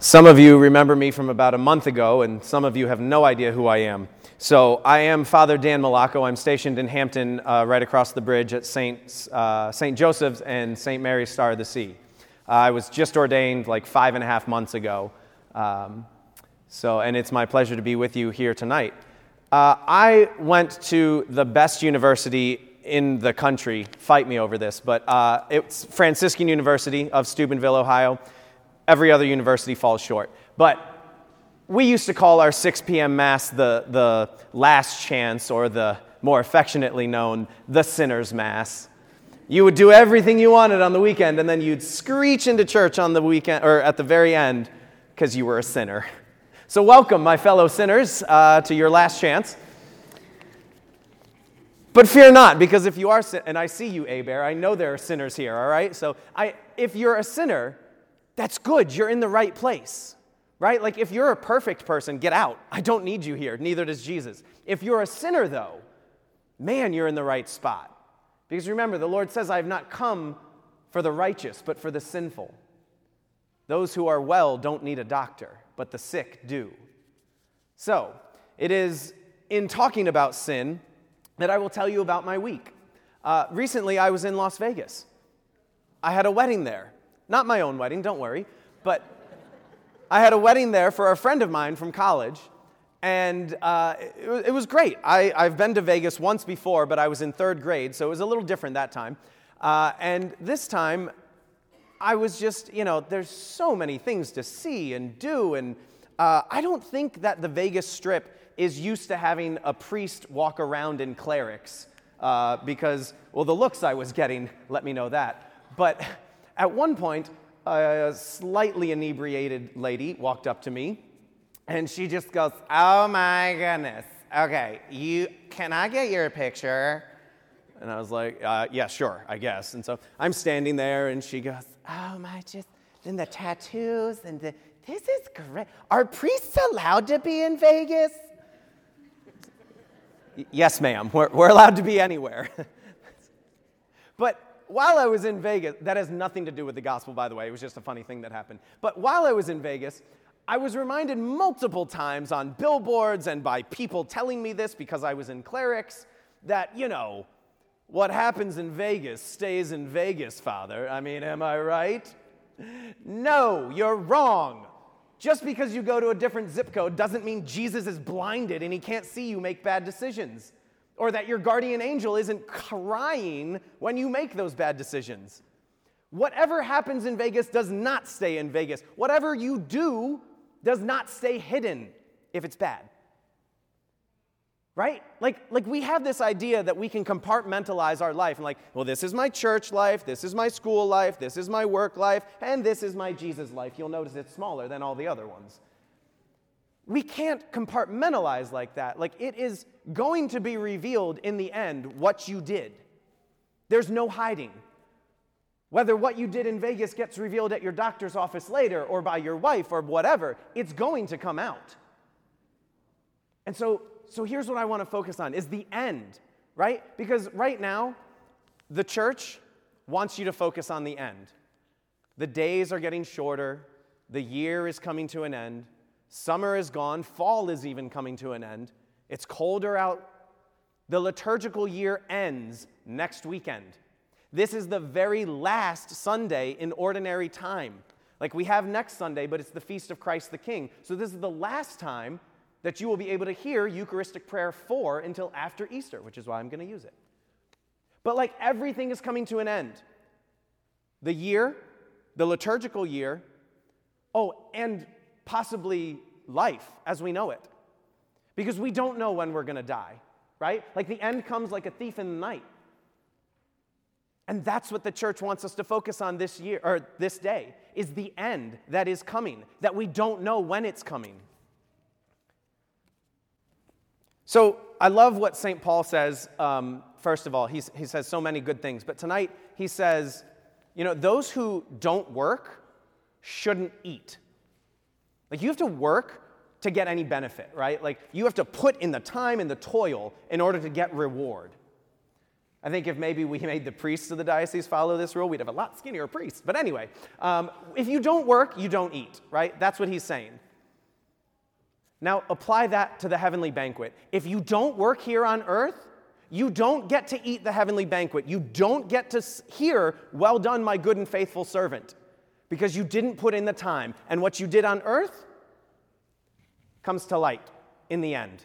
Some of you remember me from about a month ago, and some of you have no idea who I am. So, I am Father Dan Malacco. I'm stationed in Hampton, uh, right across the bridge at St. Uh, St. Joseph's and St. Mary's Star of the Sea. Uh, I was just ordained like five and a half months ago. Um, so, and it's my pleasure to be with you here tonight. Uh, I went to the best university in the country. Fight me over this, but uh, it's Franciscan University of Steubenville, Ohio every other university falls short. But we used to call our 6 p.m. Mass the, the last chance, or the more affectionately known, the sinner's Mass. You would do everything you wanted on the weekend, and then you'd screech into church on the weekend, or at the very end, because you were a sinner. So, welcome, my fellow sinners, uh, to your last chance. But fear not, because if you are, and I see you, Abear, I know there are sinners here, all right? So, I, if you're a sinner, that's good. You're in the right place, right? Like if you're a perfect person, get out. I don't need you here. Neither does Jesus. If you're a sinner, though, man, you're in the right spot. Because remember, the Lord says, I have not come for the righteous, but for the sinful. Those who are well don't need a doctor, but the sick do. So, it is in talking about sin that I will tell you about my week. Uh, recently, I was in Las Vegas. I had a wedding there. Not my own wedding, don't worry. But I had a wedding there for a friend of mine from college. And uh, it, it, was great. I, I've been to Vegas once before, but I was in third grade, so it was a little different that time. Uh, and this time, I was just, you know, there's so many things to see and do. And uh, I don't think that the Vegas Strip is used to having a priest walk around in clerics uh, because, well, the looks I was getting let me know that. But at one point, a slightly inebriated lady walked up to me and she just goes, Oh my goodness. Okay, you can I get your picture? And I was like, uh, Yeah, sure, I guess. And so I'm standing there and she goes, Oh my, just, and the tattoos and the, this is great. Are priests allowed to be in Vegas? yes, ma'am, we're, we're allowed to be anywhere. but while I was in Vegas, that has nothing to do with the gospel, by the way, it was just a funny thing that happened. But while I was in Vegas, I was reminded multiple times on billboards and by people telling me this because I was in clerics that, you know, what happens in Vegas stays in Vegas, Father. I mean, am I right? No, you're wrong. Just because you go to a different zip code doesn't mean Jesus is blinded and he can't see you make bad decisions or that your guardian angel isn't crying when you make those bad decisions. Whatever happens in Vegas does not stay in Vegas. Whatever you do does not stay hidden if it's bad. Right? Like, like we have this idea that we can compartmentalize our life and, like, well, this is my church life, this is my school life, this is my work life, and this is my Jesus life. You'll notice it's smaller than all the other ones. We can't compartmentalize like that. Like, it is going to be revealed in the end what you did. There's no hiding. Whether what you did in Vegas gets revealed at your doctor's office later or by your wife or whatever, it's going to come out. And so, so here's what I want to focus on is the end, right? Because right now, the church wants you to focus on the end. The days are getting shorter, the year is coming to an end, summer is gone, fall is even coming to an end. It's colder out. The liturgical year ends next weekend. This is the very last Sunday in ordinary time. Like we have next Sunday, but it's the feast of Christ the King. So this is the last time that you will be able to hear Eucharistic prayer four until after Easter, which is why I'm going to use it. But like everything is coming to an end. The year, the liturgical year, oh, and possibly life as we know it because we don't know when we're going to die, right? Like the end comes like a thief in the night. And that's what the church wants us to focus on this year or this day is the end that is coming, that we don't know when it's coming. So I love what St. Paul says. Um, first of all, he's, he says so many good things, but tonight he says, you know, those who don't work shouldn't eat. Like you have to work to get any benefit, right? Like you have to put in the time and the toil in order to get reward. I think if maybe we made the priests of the diocese follow this rule, we'd have a lot skinnier priests. But anyway, um, if you don't work, you don't eat, right? That's what he's saying. Now, apply that to the heavenly banquet. If you don't work here on earth, you don't get to eat the heavenly banquet. You don't get to hear, Well done, my good and faithful servant, because you didn't put in the time. And what you did on earth comes to light in the end.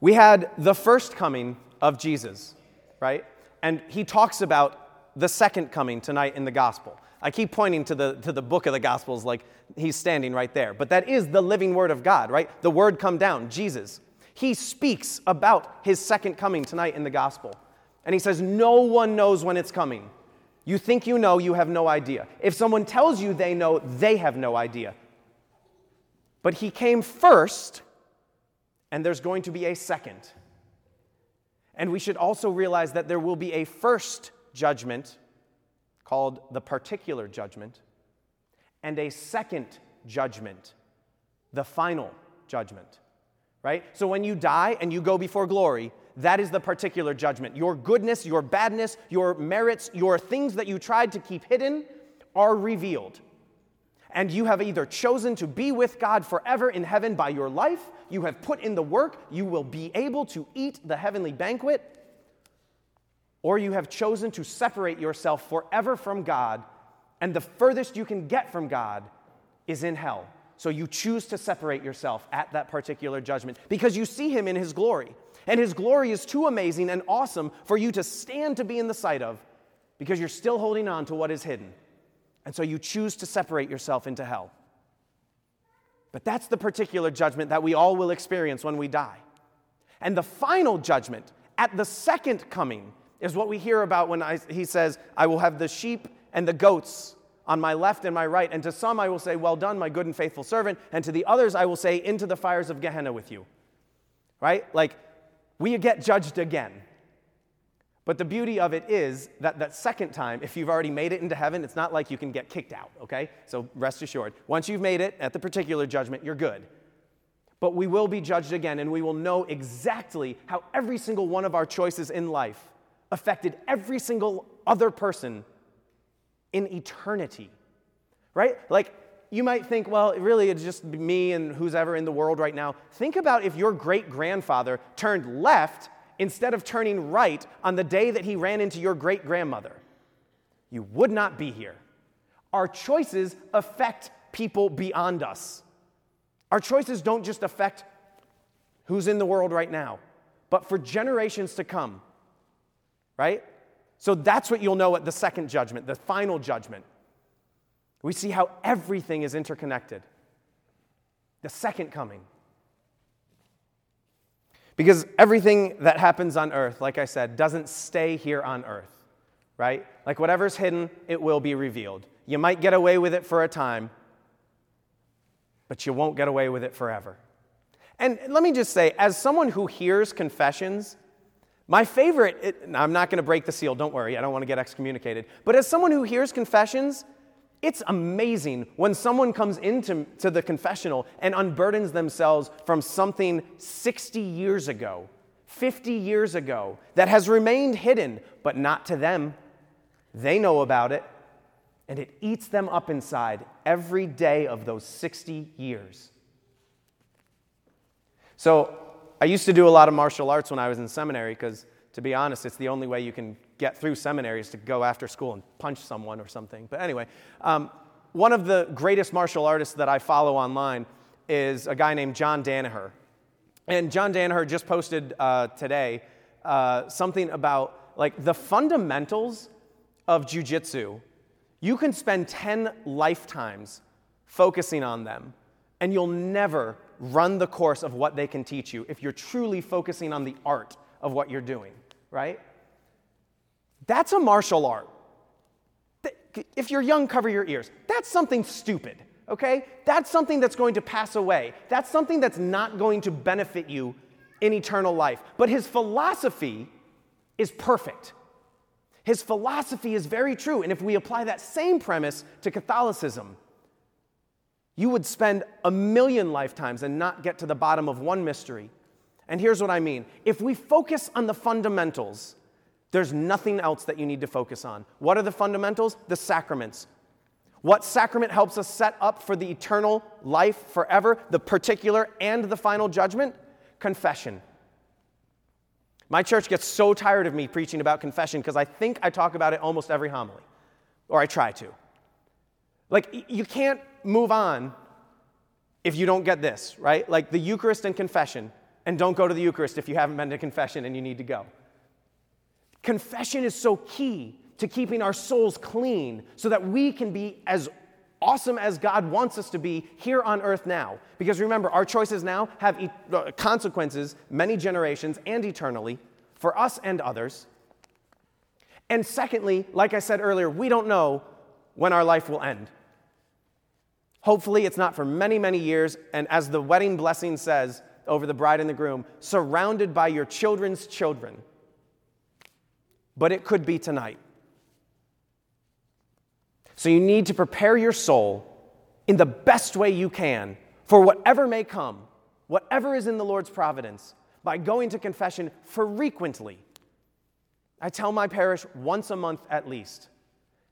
We had the first coming of Jesus, right? And he talks about the second coming tonight in the gospel. I keep pointing to the, to the book of the Gospels like he's standing right there. But that is the living word of God, right? The word come down, Jesus. He speaks about his second coming tonight in the gospel. And he says, No one knows when it's coming. You think you know, you have no idea. If someone tells you they know, they have no idea. But he came first, and there's going to be a second. And we should also realize that there will be a first judgment called the particular judgment, and a second judgment, the final judgment. Right? So when you die and you go before glory, that is the particular judgment. Your goodness, your badness, your merits, your things that you tried to keep hidden are revealed. And you have either chosen to be with God forever in heaven by your life, you have put in the work, you will be able to eat the heavenly banquet, or you have chosen to separate yourself forever from God, and the furthest you can get from God is in hell. So you choose to separate yourself at that particular judgment because you see Him in His glory. And His glory is too amazing and awesome for you to stand to be in the sight of because you're still holding on to what is hidden. And so you choose to separate yourself into hell. But that's the particular judgment that we all will experience when we die. And the final judgment at the second coming is what we hear about when I, he says, I will have the sheep and the goats on my left and my right. And to some I will say, Well done, my good and faithful servant. And to the others I will say, Into the fires of Gehenna with you. Right? Like, we get judged again. But the beauty of it is that that second time, if you've already made it into heaven, it's not like you can get kicked out, okay? So rest assured. Once you've made it at the particular judgment, you're good. But we will be judged again, and we will know exactly how every single one of our choices in life affected every single other person in eternity, right? Like, you might think, well, really, it's just me and who's ever in the world right now. Think about if your great grandfather turned left instead of turning right on the day that he ran into your great grandmother. You would not be here. Our choices affect people beyond us. Our choices don't just affect who's in the world right now, but for generations to come right? So that's what you'll know at the second judgment, the final judgment. We see how everything is interconnected. The second coming. Because everything that happens on earth, like I said, doesn't stay here on earth, right? Like whatever's hidden, it will be revealed. You might get away with it for a time, but you won't get away with it forever. And let me just say, as someone who hears confessions, my favorite, it, I'm not going to break the seal, don't worry, I don't want to get excommunicated. But as someone who hears confessions, it's amazing when someone comes into to the confessional and unburdens themselves from something 60 years ago, 50 years ago, that has remained hidden, but not to them. They know about it, and it eats them up inside every day of those 60 years. So, I used to do a lot of martial arts when I was in seminary because, to be honest, it's the only way you can get through seminaries to go after school and punch someone or something. But anyway, um, one of the greatest martial artists that I follow online is a guy named John Danaher. And John Danaher just posted uh, today uh, something about like the fundamentals of jujitsu. You can spend 10 lifetimes focusing on them, and you'll never run the course of what they can teach you if you're truly focusing on the art of what you're doing, right? That's a martial art. If you're young, cover your ears. That's something stupid, okay? That's something that's going to pass away. That's something that's not going to benefit you in eternal life. But his philosophy is perfect. His philosophy is very true. And if we apply that same premise to Catholicism, you would spend a million lifetimes and not get to the bottom of one mystery. And here's what I mean if we focus on the fundamentals, there's nothing else that you need to focus on. What are the fundamentals? The sacraments. What sacrament helps us set up for the eternal life forever, the particular and the final judgment? Confession. My church gets so tired of me preaching about confession because I think I talk about it almost every homily, or I try to. Like, you can't move on if you don't get this, right? Like the Eucharist and confession, and don't go to the Eucharist if you haven't been to confession and you need to go. Confession is so key to keeping our souls clean so that we can be as awesome as God wants us to be here on earth now. Because remember, our choices now have e- uh, consequences many generations and eternally for us and others. And secondly, like I said earlier, we don't know when our life will end. Hopefully, it's not for many, many years. And as the wedding blessing says over the bride and the groom, surrounded by your children's children. But it could be tonight. So you need to prepare your soul in the best way you can for whatever may come, whatever is in the Lord's providence, by going to confession frequently. I tell my parish once a month at least.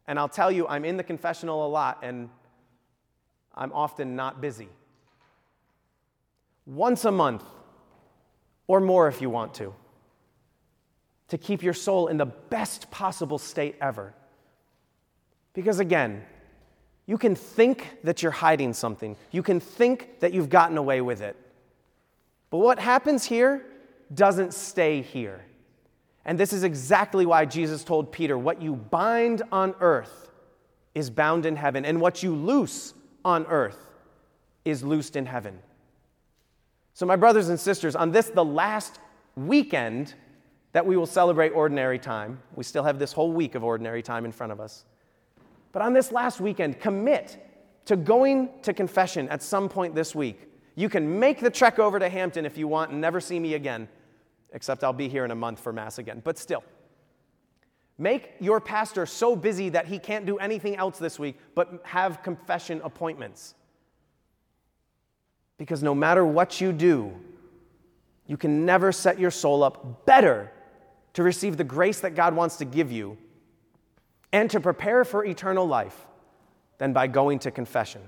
And I'll tell you, I'm in the confessional a lot and I'm often not busy. Once a month, or more if you want to, to keep your soul in the best possible state ever. Because again, you can think that you're hiding something, you can think that you've gotten away with it. But what happens here doesn't stay here. And this is exactly why Jesus told Peter, What you bind on earth is bound in heaven, and what you loose on earth is loosed in heaven. So, my brothers and sisters, on this, the last weekend that we will celebrate ordinary time, we still have this whole week of ordinary time in front of us. But on this last weekend, commit to going to confession at some point this week. You can make the trek over to Hampton if you want and never see me again, except I'll be here in a month for Mass again. But still, make your pastor so busy that he can't do anything else this week but have confession appointments. Because no matter what you do, you can never set your soul up better to receive the grace that God wants to give you and to prepare for eternal life than by going to confession.